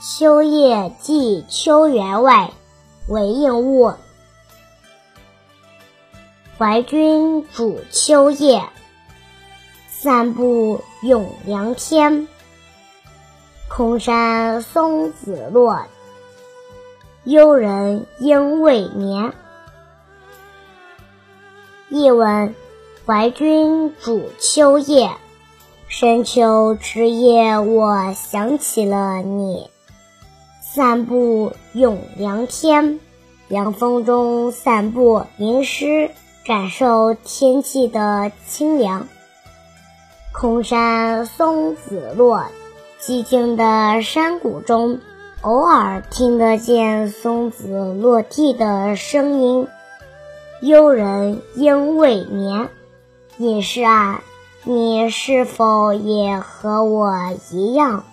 秋夜寄秋员外，韦应物。怀君煮秋夜，散步咏凉天。空山松子落，幽人应未眠。译文：怀君煮秋夜，深秋之夜，我想起了你。散步咏凉天，凉风中散步吟诗，感受天气的清凉。空山松子落，寂静的山谷中，偶尔听得见松子落地的声音。幽人应未眠，隐士啊，你是否也和我一样？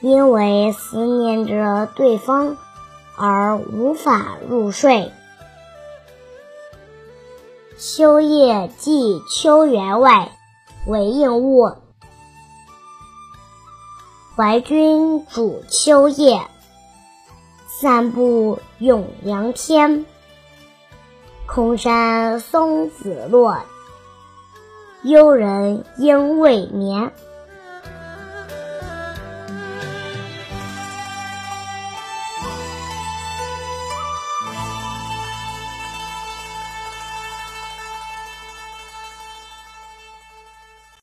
因为思念着对方而无法入睡。秋夜寄秋员外，韦应物。怀君煮秋夜，散步咏凉天。空山松子落，幽人应未眠。